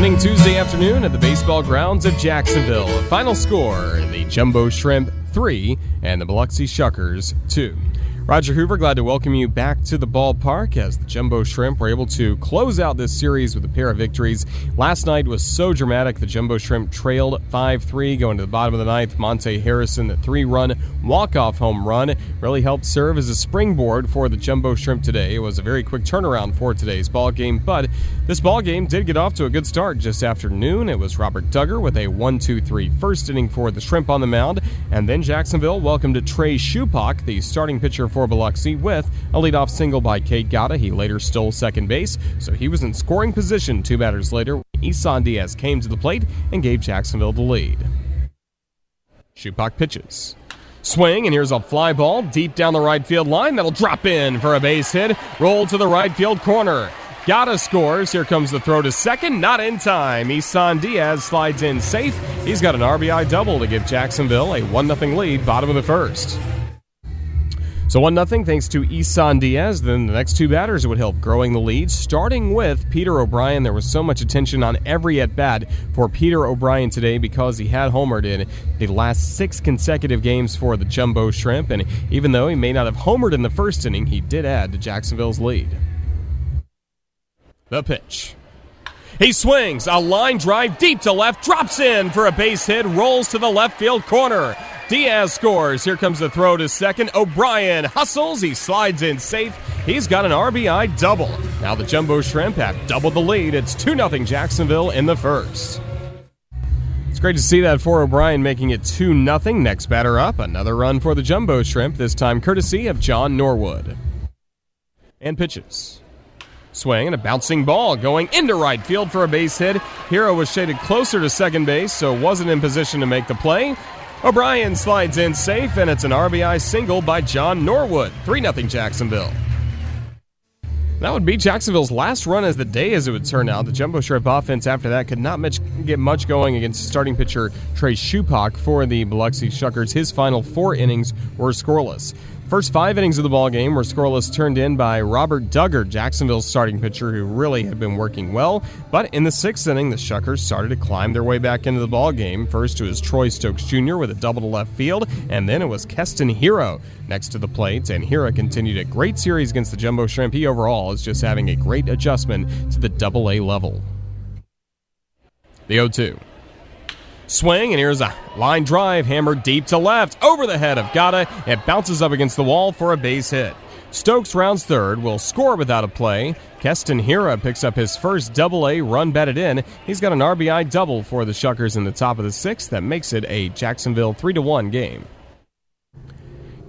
Winning Tuesday afternoon at the baseball grounds of Jacksonville. Final score the Jumbo Shrimp 3 and the Biloxi Shuckers 2. Roger Hoover, glad to welcome you back to the ballpark as the Jumbo Shrimp were able to close out this series with a pair of victories. Last night was so dramatic. The Jumbo Shrimp trailed 5 3 going to the bottom of the ninth. Monte Harrison, the three run walk off home run, really helped serve as a springboard for the Jumbo Shrimp today. It was a very quick turnaround for today's ball game, but this ball game did get off to a good start just after noon. It was Robert Dugger with a 1 2 3 first inning for the Shrimp on the mound, and then Jacksonville welcomed to Trey Shupak, the starting pitcher for Biloxi, with a leadoff single by Cade Gotta. He later stole second base, so he was in scoring position two batters later. Isan Diaz came to the plate and gave Jacksonville the lead. Shupak pitches. Swing, and here's a fly ball deep down the right field line that'll drop in for a base hit. Roll to the right field corner. Gata scores. Here comes the throw to second. Not in time. Isan Diaz slides in safe. He's got an RBI double to give Jacksonville a 1 0 lead, bottom of the first. So 1 0 thanks to Isan Diaz. Then the next two batters would help growing the lead, starting with Peter O'Brien. There was so much attention on every at bat for Peter O'Brien today because he had homered in the last six consecutive games for the Jumbo Shrimp. And even though he may not have homered in the first inning, he did add to Jacksonville's lead. The pitch. He swings a line drive deep to left, drops in for a base hit, rolls to the left field corner. Diaz scores. Here comes the throw to second. O'Brien hustles. He slides in safe. He's got an RBI double. Now the Jumbo Shrimp have doubled the lead. It's 2 0 Jacksonville in the first. It's great to see that for O'Brien making it 2 0. Next batter up, another run for the Jumbo Shrimp, this time courtesy of John Norwood. And pitches. Swing and a bouncing ball going into right field for a base hit. Hiura was shaded closer to second base, so wasn't in position to make the play. O'Brien slides in safe, and it's an RBI single by John Norwood. 3 0 Jacksonville. That would be Jacksonville's last run as the day, as it would turn out. The Jumbo Shrimp offense after that could not much, get much going against starting pitcher Trey Shupak for the Biloxi Shuckers. His final four innings were scoreless. First five innings of the ball game were scoreless, turned in by Robert Dugger, Jacksonville's starting pitcher, who really had been working well. But in the sixth inning, the Shuckers started to climb their way back into the ball game. First, it was Troy Stokes Jr. with a double to left field, and then it was Keston Hiura next to the plate. And Hiura continued a great series against the Jumbo Shrimp. He overall is just having a great adjustment to the Double A level. The 0 2. Swing, and here's a line drive hammered deep to left over the head of Gotta. It bounces up against the wall for a base hit. Stokes rounds third, will score without a play. Keston Hiura picks up his first double A run batted in. He's got an RBI double for the Shuckers in the top of the sixth that makes it a Jacksonville 3 1 game.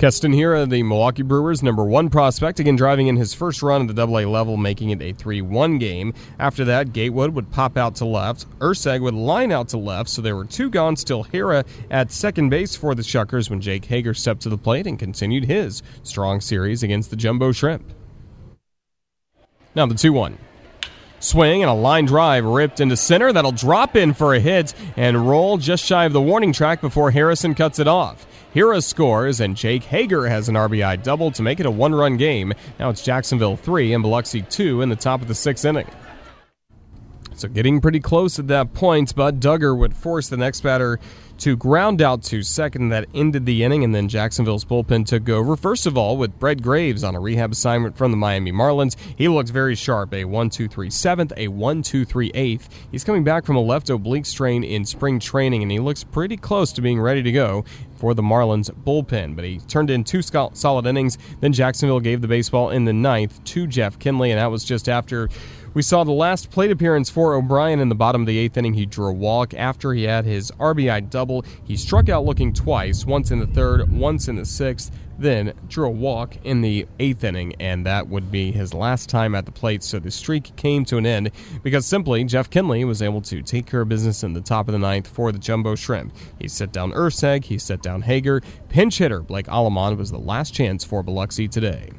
Keston Hiura, the Milwaukee Brewers' number one prospect, again driving in his first run at the AA level, making it a 3 1 game. After that, Gatewood would pop out to left. Urseg would line out to left, so there were two gone. Still Hiura at second base for the Shuckers when Jake Hager stepped to the plate and continued his strong series against the Jumbo Shrimp. Now the 2 1. Swing and a line drive ripped into center. That'll drop in for a hit and roll just shy of the warning track before Harrison cuts it off. Hiura scores, and Jake Hager has an RBI double to make it a one run game. Now it's Jacksonville 3 and Biloxi 2 in the top of the sixth inning. So getting pretty close at that point, but Dugger would force the next batter to ground out to second that ended the inning, and then Jacksonville's bullpen took over. First of all, with Brett Graves on a rehab assignment from the Miami Marlins. He looks very sharp, a 1 2 3 7th, a 1 2 3 8th. He's coming back from a left oblique strain in spring training, and he looks pretty close to being ready to go for the Marlins bullpen. But he turned in two solid innings. Then Jacksonville gave the baseball in the ninth to Jeff Kinley, and that was just after we saw the last plate appearance for O'Brien in the bottom of the eighth inning. He drew a walk after he had his RBI double. He struck out looking twice, once in the third, once in the sixth, then drew a walk in the eighth inning, and that would be his last time at the plate. So the streak came to an end because simply Jeff Kinley was able to take care of business in the top of the ninth for the Jumbo Shrimp. He set down Urseg, he set down Hager. Pinch hitter Blake Allemand was the last chance for Biloxi today.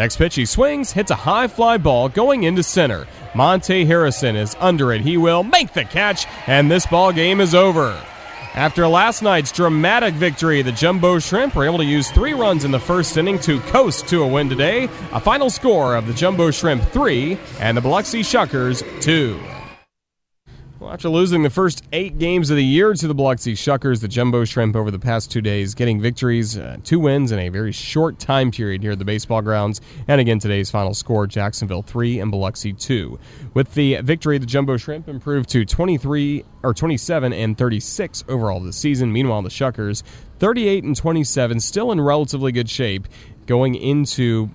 Next pitch, he swings, hits a high fly ball going into center. Monte Harrison is under it. He will make the catch, and this ball game is over. After last night's dramatic victory, the Jumbo Shrimp were able to use three runs in the first inning to coast to a win today. A final score of the Jumbo Shrimp 3 and the Biloxi Shuckers 2. Well, after losing the first eight games of the year to the Biloxi Shuckers, the Jumbo Shrimp over the past two days getting victories, uh, two wins in a very short time period here at the baseball grounds. And again, today's final score Jacksonville 3 and Biloxi 2. With the victory, the Jumbo Shrimp improved to 23 or 27 and 36 overall this season. Meanwhile, the Shuckers 38 and 27, still in relatively good shape going into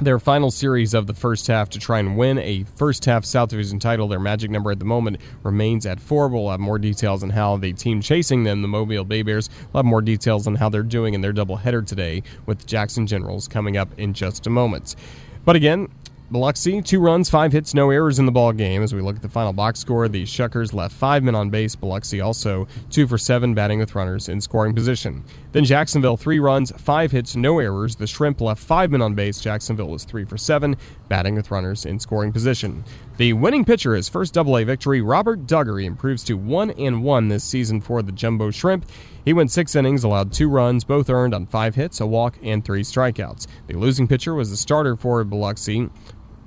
their final series of the first half to try and win a first half South Division title. Their magic number at the moment remains at four. We'll have more details on how the team chasing them, the Mobile Bay Bears, will have more details on how they're doing in their doubleheader today with the Jackson Generals coming up in just a moment. But again, Biloxi, two runs, five hits, no errors in the ball game. As we look at the final box score, the Shuckers left five men on base. Biloxi also two for seven, batting with runners in scoring position. Then Jacksonville, three runs, five hits, no errors. The Shrimp left five men on base. Jacksonville was three for seven, batting with runners in scoring position. The winning pitcher, his first Double A victory, Robert Duggery, improves to one and one this season for the Jumbo Shrimp. He went six innings, allowed two runs, both earned on five hits, a walk, and three strikeouts. The losing pitcher was the starter for Biloxi,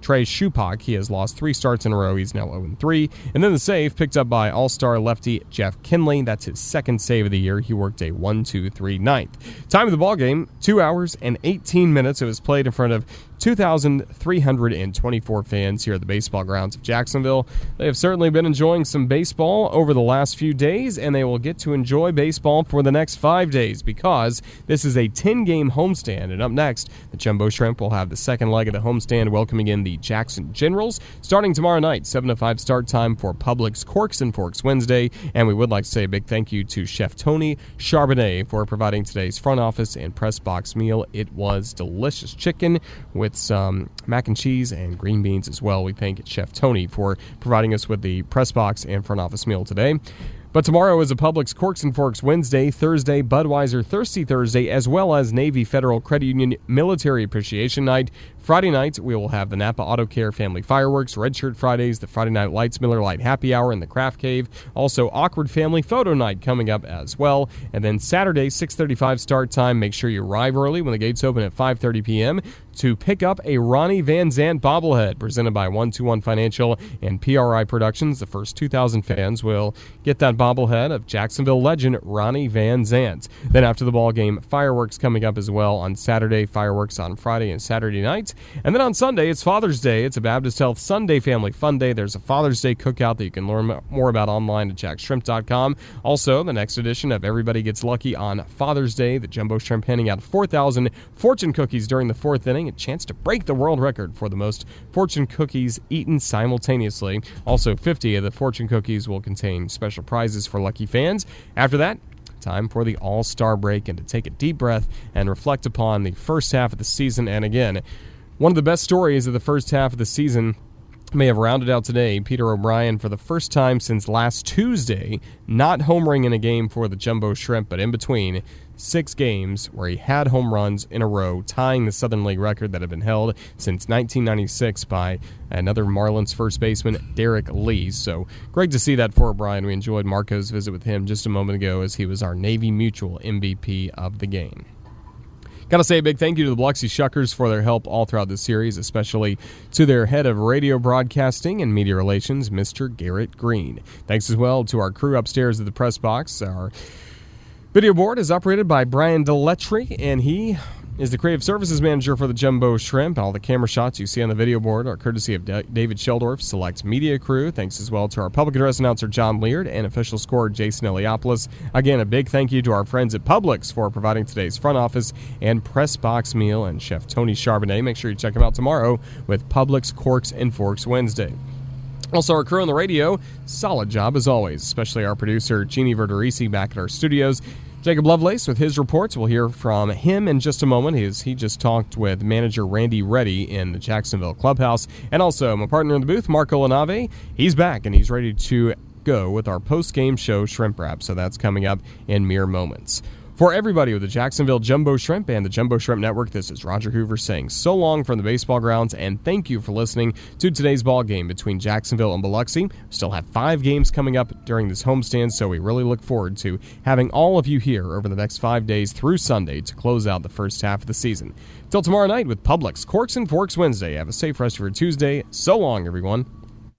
Trey Shupak. He has lost three starts in a row. He's now 0 3. And then the save picked up by all star lefty Jeff Kinley. That's his second save of the year. He worked a 1 2 3 ninth. Time of the ball game, 2 hours and 18 minutes. It was played in front of 2,324 fans here at the baseball grounds of Jacksonville. They have certainly been enjoying some baseball over the last few days, and they will get to enjoy baseball for the next five days because this is a 10 game homestand. And up next, the Jumbo Shrimp will have the second leg of the homestand welcoming in the Jackson Generals starting tomorrow night, 7 to 5 start time for Publix Corks and Forks Wednesday. And we would like to say a big thank you to Chef Tony Charbonnet for providing today's front office and press box meal. It was delicious chicken with with some mac and cheese and green beans as well. We thank Chef Tony for providing us with the press box and front office meal today. But tomorrow is a Publix Corks and Forks Wednesday, Thursday, Budweiser Thirsty Thursday, as well as Navy Federal Credit Union Military Appreciation Night. Friday night, we will have the Napa Auto Care Family Fireworks, Red Shirt Fridays, the Friday Night Lights Miller Lite Happy Hour in the Craft Cave. Also, Awkward Family Photo Night coming up as well. And then Saturday, 6:35 start time. Make sure you arrive early when the gates open at 5:30 p.m. to pick up a Ronnie Van Zant bobblehead presented by 121 Financial and PRI Productions. The first 2,000 fans will get that bobblehead of Jacksonville legend Ronnie Van Zant. Then after the ball game, fireworks coming up as well on Saturday, fireworks on Friday and Saturday night. And then on Sunday, it's Father's Day. It's a Baptist Health Sunday Family Fun Day. There's a Father's Day cookout that you can learn more about online at jaxshrimp.com. Also, the next edition of Everybody Gets Lucky on Father's Day. The Jumbo Shrimp handing out 4,000 fortune cookies during the fourth inning. A chance to break the world record for the most fortune cookies eaten simultaneously. Also, 50 of the fortune cookies will contain special prizes for lucky fans. After that, Time for the All Star break and to take a deep breath and reflect upon the first half of the season. And again, one of the best stories of the first half of the season may have rounded out today. Peter O'Brien, for the first time since last Tuesday, not homering in a game for the Jumbo Shrimp, but in between six games where he had home runs in a row, tying the Southern League record that had been held since 1996 by another Marlins first baseman, Derrek Lee. So great to see that for O'Brien. We enjoyed Marco's visit with him just a moment ago as he was our Navy Mutual MVP of the game. Got to say a big thank you to the Biloxi Shuckers for their help all throughout the series, especially to their head of radio broadcasting and media relations, Mr. Garrett Green. Thanks as well to our crew upstairs at the press box. Our video board is operated by Brian Deletry, and he is the creative services manager for the Jumbo Shrimp. All the camera shots you see on the video board are courtesy of D- David Sheldorf, Select Media Crew. Thanks as well to our public address announcer John Leard and official scorer Jason Eliopoulos. Again, a big thank you to our friends at Publix for providing today's front office and press box meal and Chef Tony Charbonnet. Make sure you check him out tomorrow with Publix Corks and Forks Wednesday. Also, our crew on the radio, solid job as always, especially our producer, Jeannie Verderisi, back at our studios. Jacob Lovelace with his reports. We'll hear from him in just a moment. He's, he just talked with manager Randy Ready in the Jacksonville clubhouse. And also, my partner in the booth, Marco LaNave. He's back and he's ready to go with our post game show Shrimp Wrap. So that's coming up in mere moments. For everybody with the Jacksonville Jumbo Shrimp and the Jumbo Shrimp Network, this is Roger Hoover saying so long from the baseball grounds and thank you for listening to today's ball game between Jacksonville and Biloxi. We still have five games coming up during this homestand, so we really look forward to having all of you here over the next five days through Sunday to close out the first half of the season. Till tomorrow night with Publix, Corks and Forks Wednesday. Have a safe rest of your Tuesday. So long, everyone.